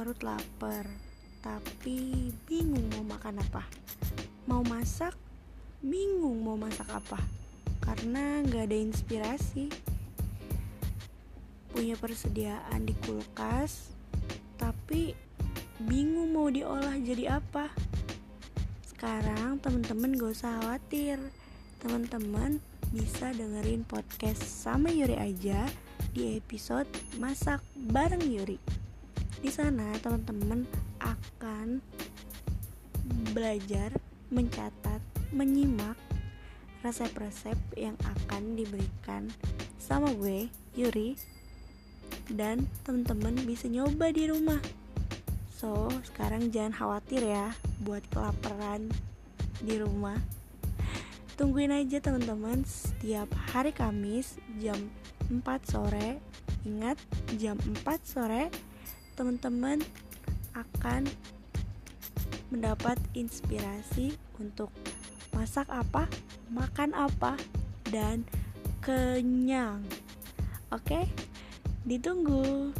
perut lapar, tapi bingung mau makan apa. Mau masak, bingung mau masak apa, karena nggak ada inspirasi. Punya persediaan di kulkas, tapi bingung mau diolah jadi apa. Sekarang teman-teman gak usah khawatir, teman-teman bisa dengerin podcast sama Yuri aja di episode Masak bareng Yuri. Di sana teman-teman akan belajar, mencatat, menyimak resep-resep yang akan diberikan sama gue, Yuri. Dan teman-teman bisa nyoba di rumah. So, sekarang jangan khawatir ya buat kelaparan di rumah. Tungguin aja teman-teman setiap hari Kamis jam 4 sore. Ingat jam 4 sore teman-teman akan mendapat inspirasi untuk masak apa, makan apa, dan kenyang. Oke, ditunggu.